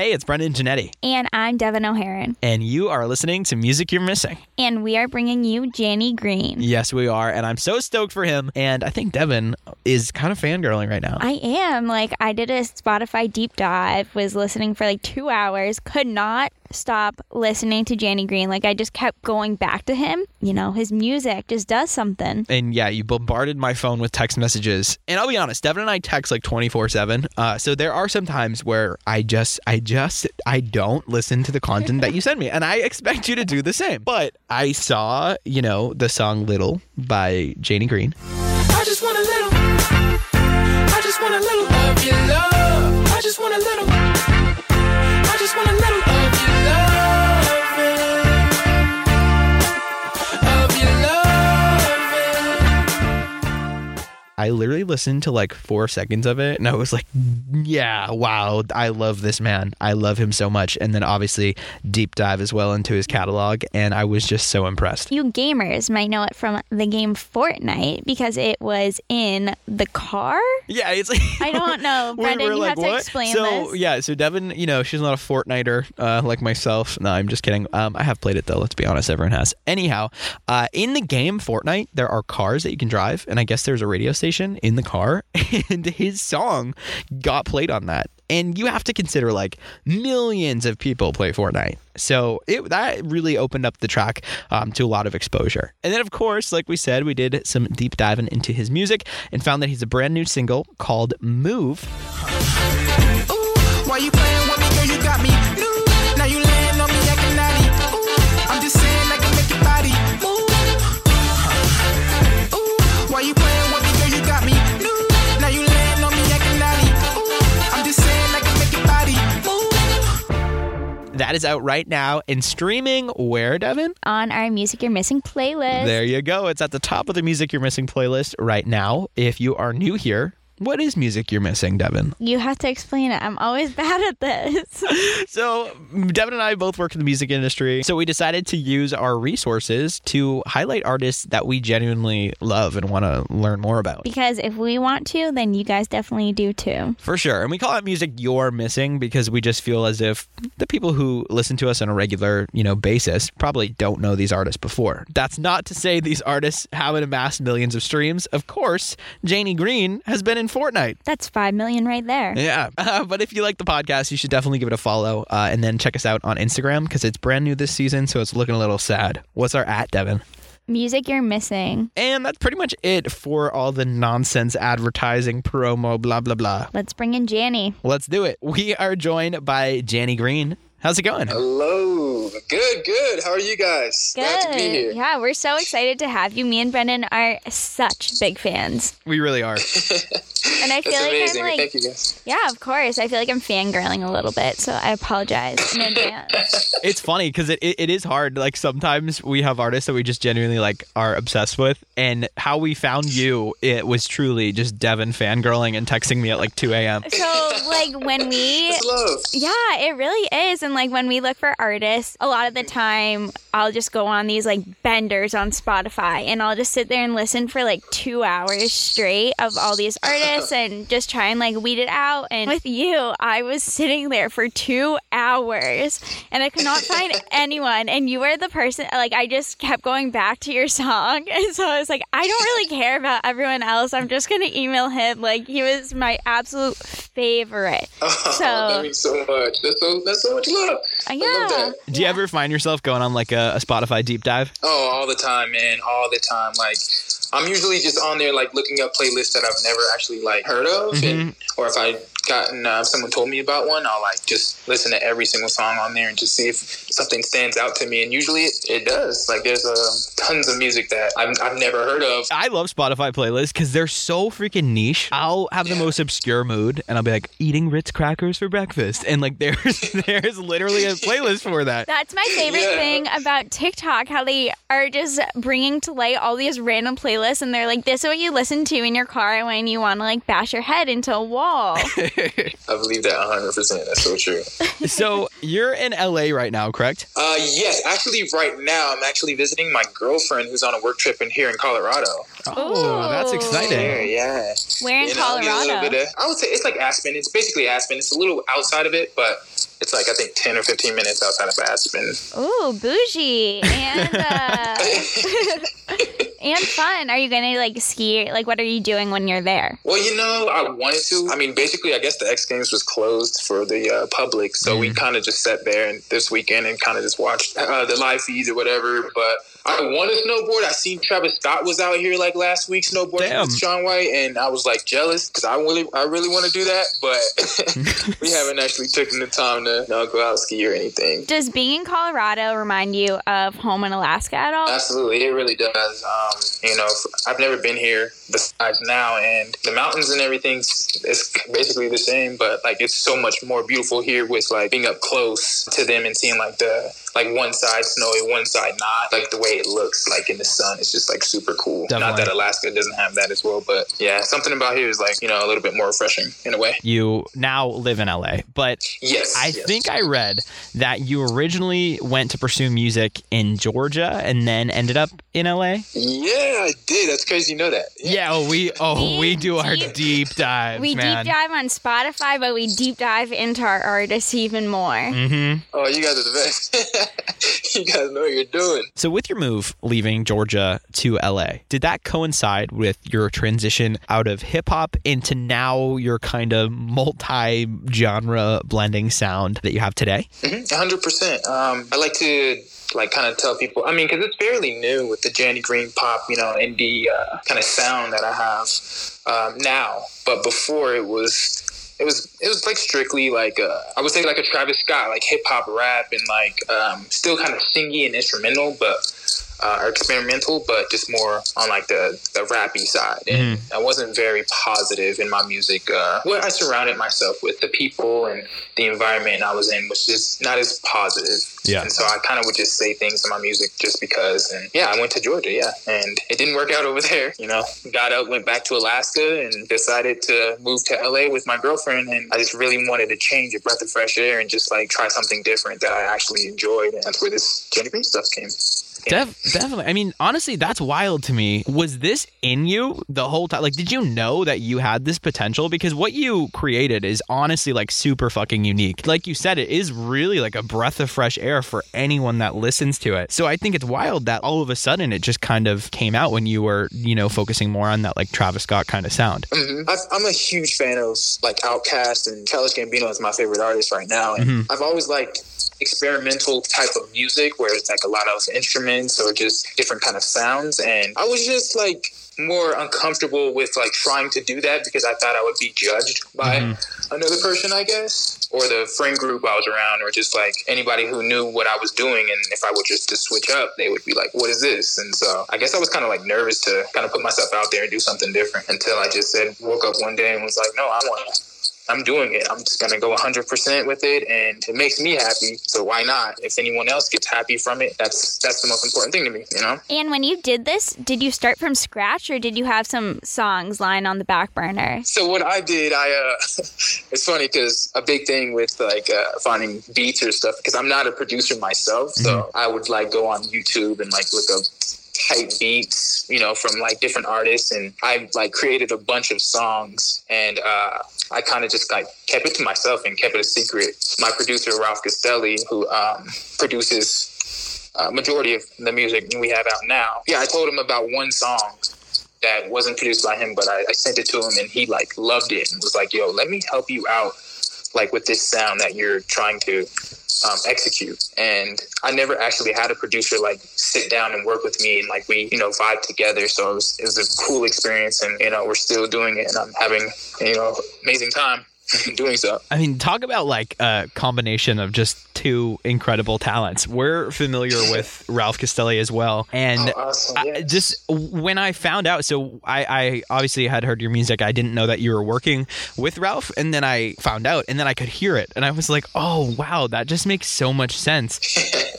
Hey, it's Brendan Janetti, And I'm Devin O'Haron. and you are listening to Music You're Missing. And we are bringing you Janny Green. Yes, we are, and I'm so stoked for him. And I think Devin is kind of fangirling right now. I am. Like, I did a Spotify deep dive, was listening for like two hours, could not stop listening to Janny Green. Like, I just kept going back to him. You know, his music just does something. and yeah, you bombarded my phone with text messages. And I'll be honest, Devin and I text like 24 7. Uh, so there are some times where I just, I just, I don't listen to the content that you send me. And I expect you to do the same. But I saw, you know, the song Little by Janie Green. I just want a little. I just want a little of your love. I literally listened to like four seconds of it and I was like, yeah, wow, I love this man. I love him so much. And then obviously deep dive as well into his catalog. And I was just so impressed. You gamers might know it from the game Fortnite because it was in the car. Yeah, it's like I don't know, we Brendan. were you like, have to what? explain so, this. yeah, so Devin, you know, she's not a Fortniter uh, like myself. No, I'm just kidding. Um, I have played it though. Let's be honest, everyone has. Anyhow, uh, in the game Fortnite, there are cars that you can drive, and I guess there's a radio station in the car, and his song got played on that. And you have to consider like millions of people play Fortnite. So it that really opened up the track um, to a lot of exposure. And then, of course, like we said, we did some deep diving into his music and found that he's a brand new single called Move. Ooh, That is out right now and streaming where, Devin? On our Music You're Missing playlist. There you go. It's at the top of the Music You're Missing playlist right now. If you are new here, what is music you're missing, Devin? You have to explain it. I'm always bad at this. So, Devin and I both work in the music industry. So, we decided to use our resources to highlight artists that we genuinely love and want to learn more about. because if we want to, then you guys definitely do too. For sure. And we call it music you're missing because we just feel as if the people who listen to us on a regular, you know, basis probably don't know these artists before. That's not to say these artists haven't amassed millions of streams. Of course, Janie Green has been in Fortnite. That's 5 million right there. Yeah. Uh, but if you like the podcast, you should definitely give it a follow uh, and then check us out on Instagram because it's brand new this season, so it's looking a little sad. What's our at, Devin? Music You're Missing. And that's pretty much it for all the nonsense advertising, promo, blah, blah, blah. Let's bring in Janny. Let's do it. We are joined by Janie Green. How's it going? Hello. Good, good. How are you guys? Glad to be here. Yeah, we're so excited to have you. Me and Brendan are such big fans. We really are. And I feel That's like amazing. I'm like, Thank you guys. yeah, of course. I feel like I'm fangirling a little bit, so I apologize in advance. it's funny because it, it, it is hard. Like sometimes we have artists that we just genuinely like are obsessed with, and how we found you, it was truly just Devin fangirling and texting me at like 2 a.m. So, like, when we love. Yeah, it really is. And like when we look for artists, a lot of the time I'll just go on these like benders on Spotify and I'll just sit there and listen for like two hours straight of all these artists and just try and like weed it out. And with you, I was sitting there for two hours and I could not find anyone. And you were the person, like, I just kept going back to your song. And so I was like, I don't really care about everyone else. I'm just going to email him. Like, he was my absolute favorite. Oh, So- that means so much. That's so that's so much love. I Yeah. love that. Do you ever find yourself going on like a, a Spotify deep dive? Oh, all the time, man. All the time. Like I'm usually just on there like looking up playlists that I've never actually like heard of, Mm-hmm. and or if I gotten uh, if someone told me about one, I'll like just listen to every single song on there and just see if something stands out to me. And usually it, it does. Like there's uh, tons of music that I've, I've never heard of. I love Spotify playlists because they're so freaking niche. I'll have the Yeah. most obscure mood and I'll be like eating Ritz crackers for breakfast, and like there's there's literally a playlist for that. That's my favorite Yeah. thing about TikTok, how they are just bringing to light all these random playlists and they're like, this is what you listen to in your car when you want to like bash your head into a wall. I believe that 100. percent That's so true. so you're in LA right now, correct? Uh, yes, actually, right now I'm actually visiting my girlfriend who's on a work trip in here in Colorado. Oh, that's exciting. Yeah, yeah. Where in You know, get a little Colorado? of- I would say it's like Aspen. It's basically Aspen. It's a little outside of it, but it's like I think 10 or 15 minutes outside of Aspen. Ooh, bougie and uh, and fun. Are you gonna like ski? Like, what are you doing when you're there? Well, you know, I wanted to. I mean, basically, I guess the X Games was closed for the uh, public, so we kind of just sat there and this weekend and kind of just watched uh, the live feeds or whatever. But I want to snowboard. I seen Travis Scott was out here like last week snowboarding Damn. with Shaun White, and I was like jealous because I really, I really want to do that, but we haven't actually taken the time to you know, go out ski or anything. Does being in Colorado remind you of home in Alaska at all? Absolutely, it really does. Um, you know, I've never been here besides now, and the mountains and everything is basically the same, but like it's so much more beautiful here with like being up close to them and seeing like the like one side snowy, one side not. Like the way it looks like in the sun it's just like super cool. Not that Alaska doesn't have that as well, but yeah, something about here is like you know a little bit more refreshing in a way. You now live in LA, but Yes, I yes. think I read that you originally went to pursue music in Georgia and then ended up in LA. Yeah, I did. That's crazy. You know that. Yeah, oh, we oh We we do our deep- deep dives, we man. deep dive on Spotify, but we deep dive into our artists even more. Mm-hmm. Oh, you guys are the best. you guys know what you're doing. So, with your move leaving Georgia to LA, did that coincide with your transition out of hip hop into now your kind of multi genre blending sound that you have today? Hundred percent. Um, I like to like kind of tell people. I mean, because it's fairly new with the Janny Green pop, you know, indie uh, kind of sound that I have um, now. But before it was. It was it was like strictly like uh, I would say like a Travis Scott like hip hop rap and like um, still kind of singy and instrumental but uh, or experimental but just more on like the the rappy side and I wasn't very positive in my music. Uh, what I surrounded myself with the people and the environment I was in was just not as positive. Yeah. And so I kind of would just say things in my music just because. And yeah, I went to Georgia. Yeah. And it didn't work out over there. You know, got out, went back to Alaska and decided to move to LA with my girlfriend. And I just really wanted to change a breath of fresh air and just like try something different that I actually enjoyed. And that's where this Jenny Green stuff came. Def- definitely. I mean, honestly, that's wild to me. Was this in you the whole time? Like, did you know that you had this potential? Because what you created is honestly like super fucking unique. Like you said, it is really like a breath of fresh air for anyone that listens to it. So I think it's wild that all of a sudden it just kind of came out when you were, you know, focusing more on that like Travis Scott kind of sound. hmm I've, I'm a huge fan of like Outkast and Childish Gambino is my favorite artist right now, and I've always liked experimental type of music where it's like a lot of instruments or just different kind of sounds, and I was just like more uncomfortable with like trying to do that because I thought I would be judged by mm-hmm. another person, I guess, or the friend group I was around, or just like anybody who knew what I was doing. And if I were just to switch up, they would be like, "What is this?" And so I guess I was kind of like nervous to kind of put myself out there and do something different until I just said, woke up one day and was like, "No, I want to." I'm doing it. I'm just gonna go 100% with it, and it makes me happy. So why not? If anyone else gets happy from it, that's that's the most important thing to me. You know. And when you did this, did you start from scratch or did you have some songs lying on the back burner? So what I did, I uh, it's funny because a big thing with like uh, finding beats or stuff because I'm not a producer myself, so I would like go on YouTube and like look up type beats, you know, from like different artists, and I like created a bunch of songs, and uh, I kind of just like kept it to myself and kept it a secret. My producer Ralph Castelli, who um, produces uh, majority of the music we have out now, yeah, I told him about one song that wasn't produced by him, but I, I sent it to him and he like loved it and was like, "Yo, let me help you out, like with this sound that you're trying to um, execute." And I never actually had a producer like sit down and work with me and like we, you know, vibe together. So it was, it was a cool experience, and you know, we're still doing it, and I'm having you know amazing time doing so. I mean, talk about like a combination of just two incredible talents. We're familiar with Ralph Castelli as well, and Oh, awesome! I- yes. just when I found out, so I, I obviously had heard your music. I didn't know that you were working with Ralph, and then I found out, and then I could hear it, and I was like, oh wow, that just makes so much sense.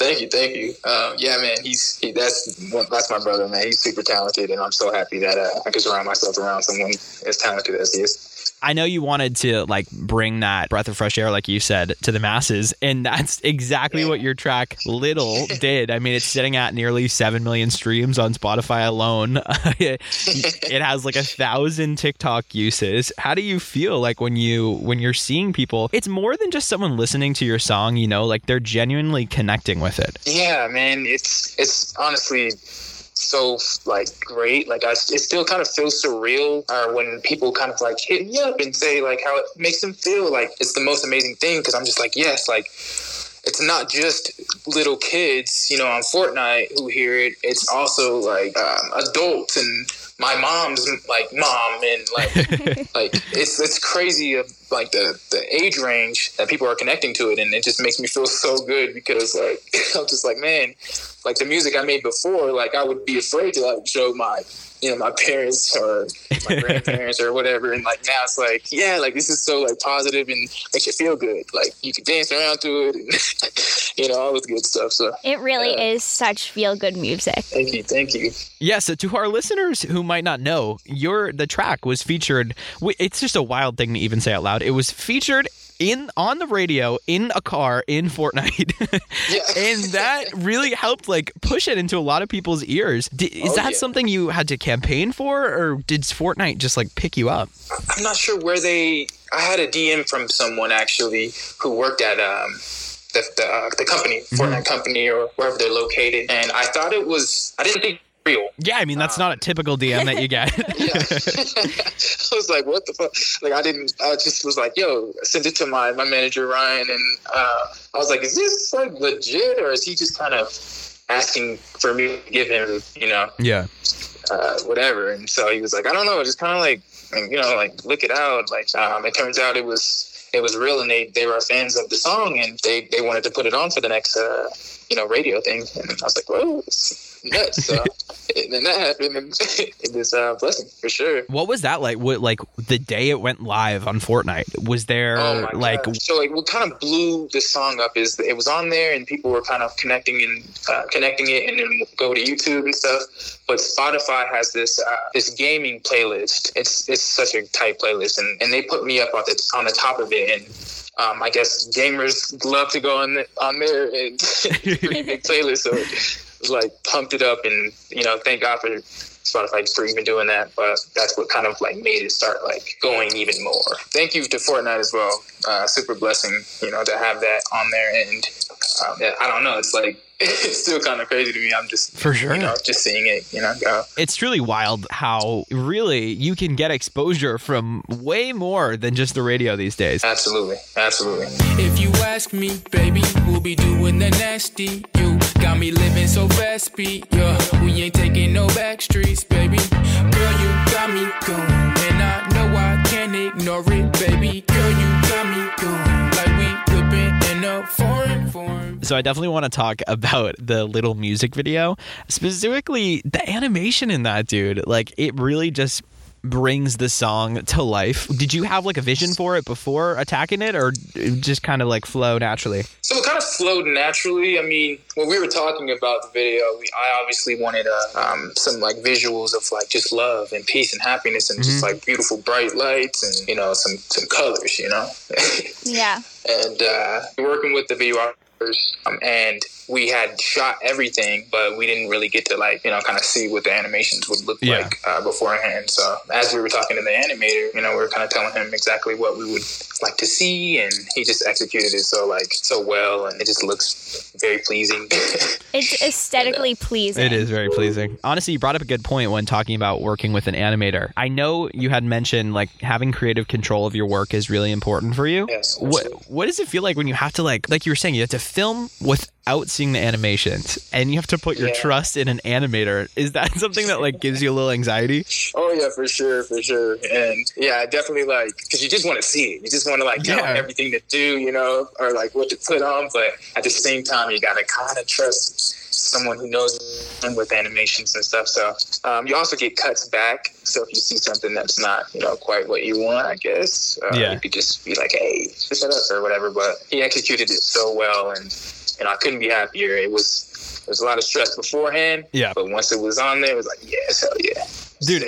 Thank you, thank you. Um, yeah, man, he's he, that's that's my brother, man. He's super talented, and I'm so happy that uh, I can surround myself around someone as talented as he is. I know you wanted to like bring that breath of fresh air, like you said, to the masses, and that's exactly what your track "Little" did. I mean, it's sitting at nearly seven million streams on Spotify alone. it has like a thousand TikTok uses. How do you feel like when you when you're seeing people? It's more than just someone listening to your song. You know, like they're genuinely connecting with it. Yeah, man, it's it's honestly so like great. Like I, it still kind of feels surreal uh, when people kind of like hit me up and say like how it makes them feel. Like it's the most amazing thing because I'm just like yes, like it's not just little kids, you know, on Fortnite who hear it. It's also like um, adults and my mom's like mom and like like it's it's crazy of like the the age range that people are connecting to it and it just makes me feel so good because like I'm just like man like the music I made before like I would be afraid to like show my you know my parents or my grandparents or whatever and like now it's like yeah like this is so like positive and makes you feel good like you can dance around to it and you know all this good stuff so It really Yeah. is such feel good music. thank you thank you Yeah, so to our listeners who might not know, your the track was featured. It's just a wild thing to even say out loud. It was featured in on the radio in a car in Fortnite, and that really helped like push it into a lot of people's ears. Is Oh, that yeah. something you had to campaign for, or did Fortnite just like pick you up? I'm not sure where they. I had a DM from someone actually who worked at um, the the, uh, the company, Fortnite company, or wherever they're located, and I thought it was. I didn't think real. Yeah, I mean that's not a typical DM that you get. I was like, "What the fuck?" Like, I didn't. I just was like, "Yo," send it to my my manager Ryan, and uh, I was like, "Is this like legit, or is he just kind of asking for me to give him, you know, yeah, uh, whatever. And so he was like, I don't know, just kind of like, you know, like look it out. Like, um, it turns out it was it was real, and they they were fans of the song, and they they wanted to put it on for the next uh, you know radio thing. And I was like, well, it's nuts. So and then that happened, and it was a blessing for sure. What was that like? What like the day it went live on Fortnite? Was there Oh like God. so like what kind of blew this song up is it was on there and people were kind of connecting and uh, connecting it and then go to YouTube and stuff. But Spotify has this uh, this gaming playlist. It's it's such a tight playlist and, and they put me up on the on the top of it and. Um, I guess gamers love to go on the, on there and pretty big playlist, so it was like pumped it up, and you know, thank God for Spotify for even doing that. But that's what kind of like made it start like going even more. Thank you to Fortnite as well. Uh, super blessing, you know, to have that on there. And um, yeah, I don't know, it's like it's still kind of crazy to me. I'm just For sure. you know, just seeing it, you know, go. it's truly wild how really you can get exposure from way more than just the radio these days. Absolutely, absolutely. If you ask me, baby, we'll be doing the nasty. You got me living so fast, beat. Yeah, we ain't taking no back streets, baby. Girl, you got me and I know I can't ignore it, baby. Girl, you got me like we whipping in a foreign form. So I definitely want to talk about the little music video, specifically the animation in that dude. Like it really just brings the song to life. Did you have like a vision for it before attacking it or it just kind of like flow naturally? So it kind of flowed naturally. I mean, when we were talking about the video, we, I obviously wanted uh, um, some like visuals of like just love and peace and happiness and just like beautiful bright lights and you know some some colors, you know. Yeah. and uh, working with the videographers, um, and we had shot everything, but we didn't really get to like you know kind of see what the animations would look Yeah. like uh, beforehand. So as we were talking to the animator, you know, we were kind of telling him exactly what we would like to see, and he just executed it so like so well, and it just looks very pleasing. It's aesthetically pleasing. It is very pleasing. Honestly, you brought up a good point when talking about working with an animator. I know you had mentioned like having creative control of your work is really important for you. Yes, What what does it feel like when you have to like like you were saying you have to film without seeing the animations and you have to put your Yeah. trust in an animator? Is that something that like gives you a little anxiety? Oh yeah, for sure, for sure, and yeah, I definitely like because you just want to see it. You just want to like know Yeah. everything to do, you know, or like what to put on. But at the same time, you gotta kind of trust someone who knows with animations and stuff. So um, you also get cuts back. So if you see something that's not, you know, quite what you want, I guess, uh, Yeah. you could just be like, hey, shut up or whatever. But he executed it so well, and and I couldn't be happier. It was. There was a lot of stress beforehand, Yeah. But once it was on there, it was like, yes, hell yeah. Dude,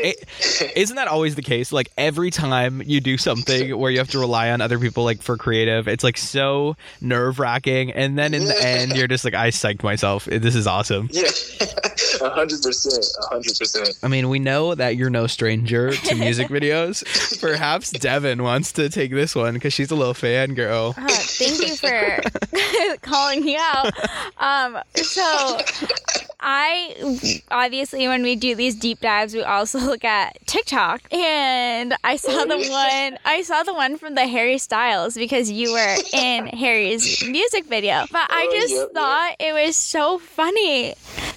isn't that always the case? Like every time you do something where you have to rely on other people, like for creative, it's like so nerve wracking. And then in the end, you're just like, I psyched myself. This is awesome. yeah, hundred percent, a hundred percent. I mean, we know that you're no stranger to music videos. Perhaps Devin wants to take this one because she's a little fangirl. Uh, thank you for calling me out. Um, so I obviously when we do these deep dives, we also look at TikTok, and I saw the one. I saw the one from the Harry Styles because you were in Harry's music video. But I Oh, just yep, yep. thought it was so funny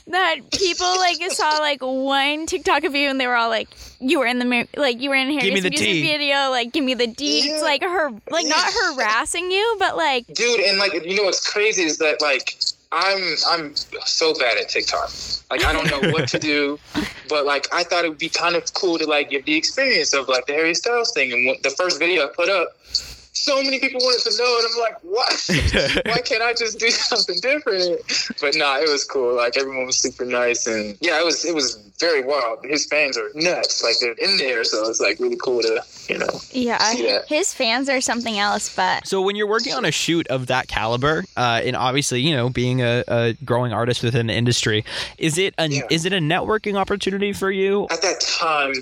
that people like saw like one TikTok of you, and they were all like. You were in the mu- like you were in Harry's music tea. video, like give me the deets, Yeah. like her, like not harassing you, but like dude and like you know what's crazy is that like i'm i'm so bad at tiktok. Like i don't know what to do but like i thought it would be kind of cool to like give the experience of like the harry styles thing. And what, the first video i put up so many people wanted to know and i'm like what why can't i just do something different but nah it was cool like everyone was super nice and yeah it was it was very wild his fans are nuts like they're in there so it's like really cool to you know Yeah, See that? his fans are something else, but So when you're working on a shoot of that caliber, uh, and obviously you know being a, a growing artist within the industry, is it a Yeah. is it a networking opportunity for you? at that time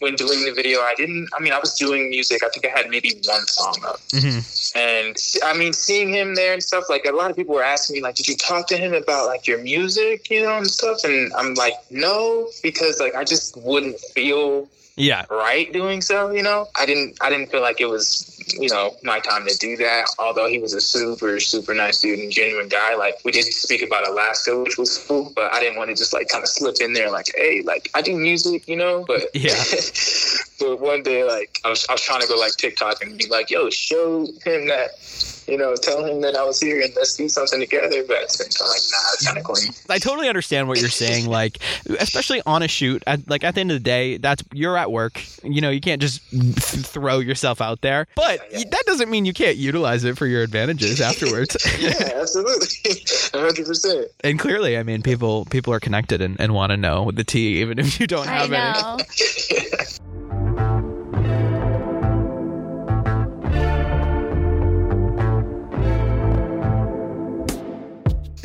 when doing the video i didn't i mean i was doing music i think i had maybe one song up Mm-hmm. and i mean seeing him there and stuff like a lot of people were asking me like did you talk to him about like your music you know and stuff and i'm like no because like i just wouldn't feel Yeah. right doing so you know i didn't i didn't feel like it was you know my time to do that although he was a super super nice dude and genuine guy like we did speak about alaska which was cool but i didn't want to just like kind of slip in there like hey like i do music you know but Yeah. but one day like I was, I was trying to go like tiktok and be like yo show him that you know tell him that i was here and let's do something together but at the same time like nah it's kind of corny I totally understand what you're saying. Like, especially on a shoot, at, like at the end of the day, that's you're at work. You know, you can't just th- throw yourself out there. But Yeah, yeah. that doesn't mean you can't utilize it for your advantages afterwards. yeah absolutely 100% and clearly, I mean, people people are connected and, and want to know the tea, even if you don't I have any.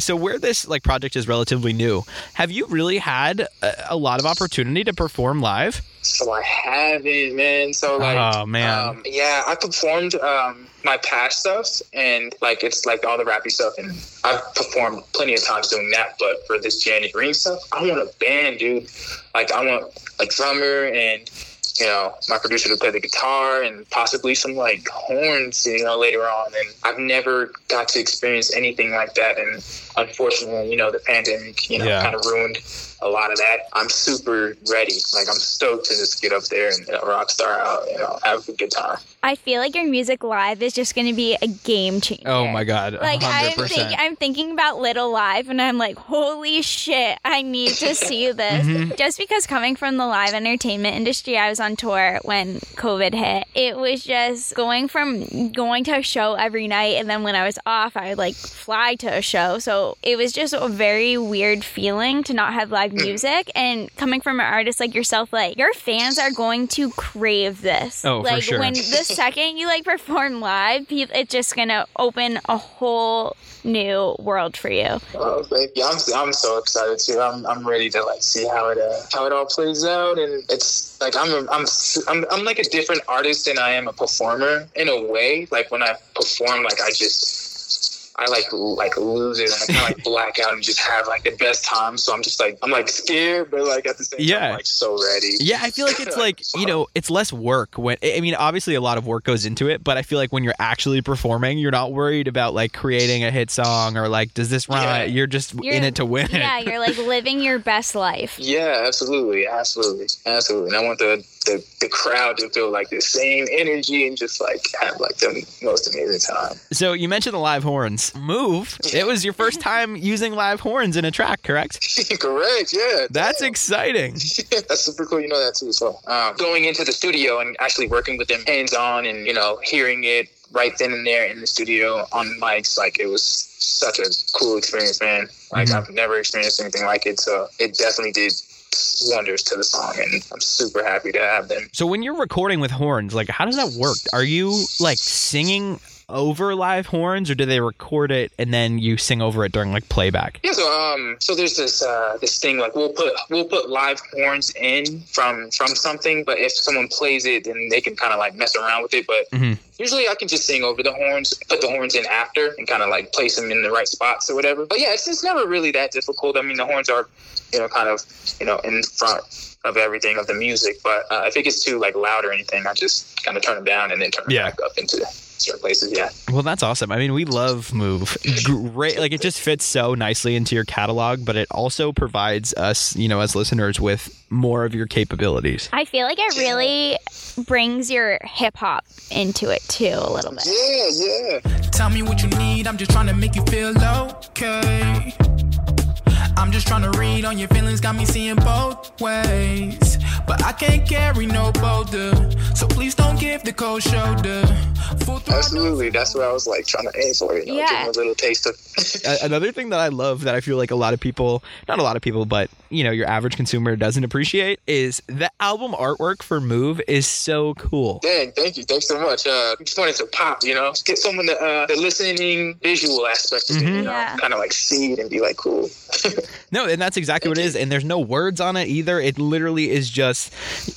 So where this like project is relatively new, have you really had a, a lot of opportunity to perform live? So I haven't, man. So like, Oh, man. um, yeah, I performed um, my past stuff, and like it's like all the rappy stuff, and I've performed plenty of times doing that. But for this Janet Green stuff, I want a band, dude. Like I want like drummer and you know my producer to play the guitar and possibly some like horns, you know, later on. And I've never got to experience anything like that, and unfortunately, you know, the pandemic, you know, Yeah. kind of ruined a lot of that. I'm super ready. Like I'm stoked to just get up there and you rock star out, you know, have a good time. I feel like your music live is just going to be a game changer. Oh my god, Like I'm, think, I'm thinking about Little Live, and I'm like, holy shit! I need to see this. Mm-hmm. Just because coming from the live entertainment industry, I was on tour when COVID hit. It was just going from going to a show every night, and then when I was off, I would like fly to a show. So it was just a very weird feeling to not have live music. And coming from an artist like yourself, like your fans are going to crave this. Oh, for like sure. when the second you like perform live, pe- it's just gonna open a whole new world for you. Oh, thank you. I'm, I'm so excited too. I'm, I'm ready to like see how it uh, how it all plays out, and it's like I'm a, I'm s- I'm I'm like a different artist than I am a performer in a way. Like when I perform, like I just I like like lose it and I kind of like black out and just have like the best time. So I'm just like I'm like scared, but like at the same time, Yeah. I'm like so ready. Yeah, I feel like it's like you know, it's less work. When I mean, obviously a lot of work goes into it, but I feel like when you're actually performing, you're not worried about like creating a hit song or like does this rhyme. Yeah. You're just You're- in it to win Yeah, it. you're like living your best life. Yeah, absolutely, absolutely, absolutely. And I want the, the the crowd to feel like the same energy and just like have like the most amazing time. So you mentioned the live horns. Move. It was your first time using live horns in a track, correct? Correct. Yeah. That's exciting. That's super cool. You know that too. So um, going into the studio and actually working with them hands on and you know hearing it right then and there in the studio on mics, like it was such a cool experience, man. Like Mhm. I've never experienced anything like it. So it definitely did wonders to the song, and I'm super happy to have them. So when you're recording with horns, like how does that work? Are you like singing over live horns or do they record it and then you sing over it during like playback? Yeah, so um, so there's this uh this thing like we'll put we'll put live horns in from from something, but if someone plays it, then they can kind of like mess around with it. But Mhm. usually I can just sing over the horns, put the horns in after, and kind of like place them in the right spots or whatever. But yeah, it's it's never really that difficult. I mean, the horns are you know kind of you know in front of everything of the music, but uh, if it gets too like loud or anything, I just kind of turn them down and then turn them Yeah. back up into certain places. Yeah. Well, that's awesome. I mean, we love Move. Great. Like it just fits so nicely into your catalog, but it also provides us, you know, as listeners with more of your capabilities. I feel like it really brings your hip hop into it too a little bit. Yeah, yeah. Tell me what you need, I'm just trying to make you feel okay. I'm just trying to read on your feelings, got me seeing both ways. But I can't carry no boulder, so please don't give the cold shoulder. Full throttle. Absolutely. That's what I was like trying to aim for. You know, Yeah. give them a little taste of. Another thing that I love that I feel like a lot of people, not a lot of people, but you know, your average consumer doesn't appreciate is the album artwork for Move is so cool. Dang, thank you. Thanks so much. Uh, just wanted to pop, you know, get someone the, uh, the listening visual aspect of it, you know, Yeah. kind of like see it and be like, cool. No, and that's exactly what it is. And there's no words on it either. It literally is just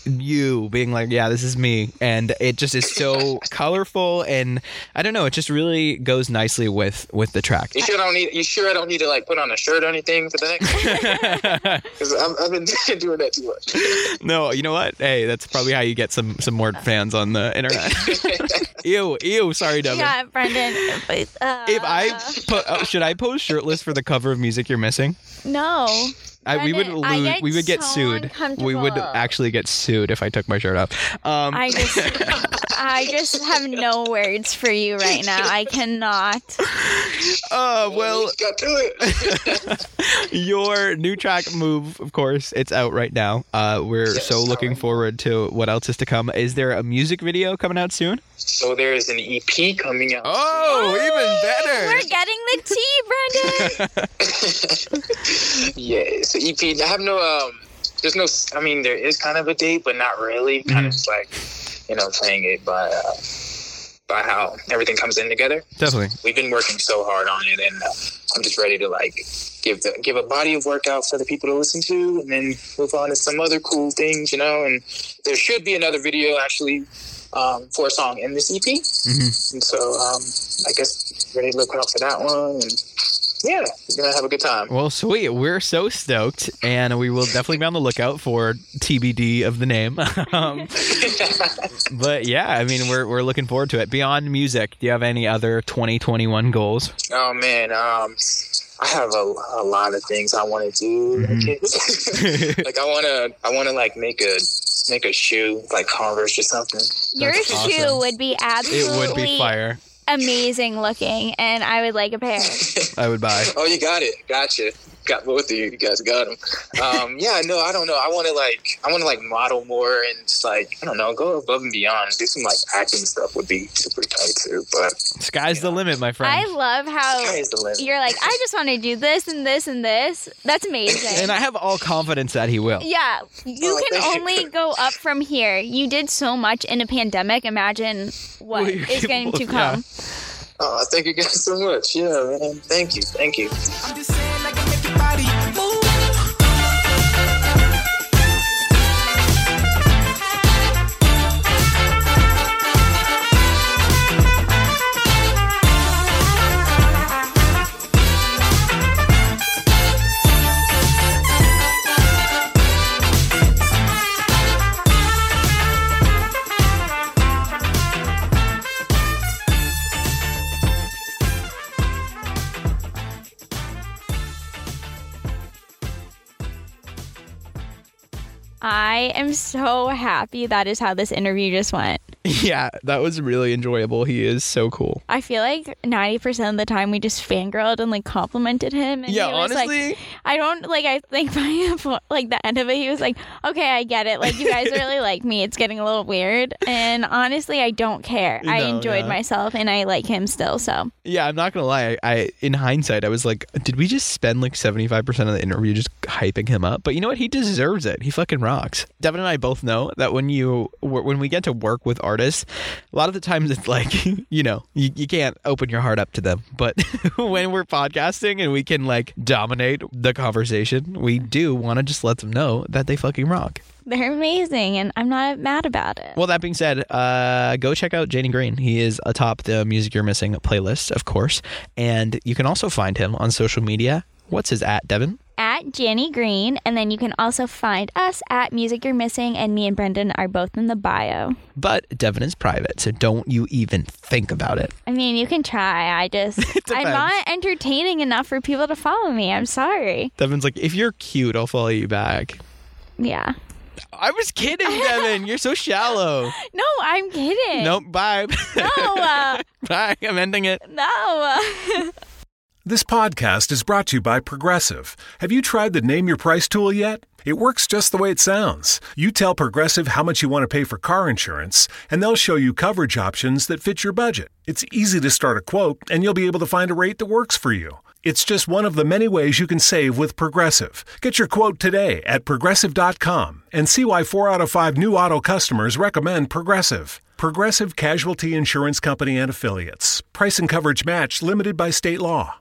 you being like, yeah, this is me. And it just is so colorful and I don't know, it just really goes nicely with with the track. You sure I don't need? You sure I don't need to like put on a shirt or anything for the next? Because I've been doing that too much. No, you know what? Hey, that's probably how you get some some more fans on the internet. ew, ew, sorry, Devin. Yeah, Brendan. but, uh, If I po- oh, should I post shirtless for the cover of music you're missing? no, I, we would Brendan, I lose, get we would get so sued. We would actually get sued if I took my shirt off. Um, I just, I just have no words for you right now. I cannot. uh, well, got to it. your new track move of course it's out right now uh we're Yes, so looking alright. forward to what else is to come is there a music video coming out soon so there is an EP coming out. oh soon. even better! We're getting the tea, Brendan. yeah, it's an EP. I have no. um There's no. I mean, there is kind of a date, but not really. Kind Mhm. of just like, you know, playing it by uh, by how everything comes in together. definitely we've been working so hard on it, and uh, I'm just ready to like give the give a body of work out for the people to listen to, and then move on to some other cool things, you know. And there should be another video actually um, for a song in this EP, Mhm. and so um, I guess ready to look out for that one, and yeah, we're gonna have a good time. well sweet we're so stoked and we will definitely be on the lookout for tbd of the name um, but yeah i mean we're, we're looking forward to it beyond music do you have any other 2021 goals oh man, um, I have a, a lot of things I want to do. Mhm. like I wanna, I wanna like make a make a shoe like Converse or something. Your That's shoe awesome. would be absolutely. it would be fire amazing looking, and I would like a pair. i would buy Oh, you got it. Gotcha. Got both of you. You guys got them. Um, yeah, no, I don't know. I want to like, I want to like model more and just like, I don't know, go above and beyond. Do some like acting stuff would be super tight too. But sky's the limit my friend I love how sky is the limit. you're like, I just want to do this and this and this. That's amazing. and i have all confidence that he will yeah, you Oh, can thank you. only go up from here. You did so much in a pandemic. Imagine what What you're is going to capable of, come. Oh, thank you guys so much. Yeah, man. Thank you. Thank you. Body so happy that is how this interview just went. Yeah, that was really enjoyable. He is so cool. I feel like 90% of the time we just fangirled and like complimented him. And Yeah, he was honestly- Like, I don't like, I think by like the end of it, he was like, okay, I get it. Like, you guys really like me. It's getting a little weird. And honestly, I don't care. I enjoyed yeah. myself and I like him still. So Yeah, I'm not gonna lie. I, in hindsight, I was like, did we just spend like 75 percent of the interview just hyping him up? But you know what? He deserves it. He fucking rocks. Devin and I both know that when you when we get to work with artists, a lot of the times it's like, you know, you, you can't open your heart up to them. But when we're podcasting and we can like dominate the conversation, we do want to just let them know that they fucking rock. they're amazing and I'm not mad about it. Well, that being said, uh, go check out Janie Green. He is atop the Music You're Missing playlist, of course. And you can also find him on social media. What's his at, Devin? At Jenny Green, and then you can also find us at Music You're Missing, and me and Brendan are both in the bio. But Devin is private, so don't you even think about it. I mean, you can try. I just, I'm not entertaining enough for people to follow me. I'm sorry. Devin's like, if you're cute, I'll follow you back. Yeah. I was kidding, Devin. You're so shallow. No, I'm kidding. Nope, bye. No, uh, bye. I'm ending it. no. This podcast is brought to you by Progressive. Have you tried the Name Your Price tool yet? It works just the way it sounds. You tell Progressive how much you want to pay for car insurance, and they'll show you coverage options that fit your budget. It's easy to start a quote, and you'll be able to find a rate that works for you. It's just one of the many ways you can save with Progressive. Get your quote today at progressive.com and see why 4 out of 5 new auto customers recommend Progressive. Progressive Casualty Insurance Company and Affiliates. Price and coverage match limited by state law.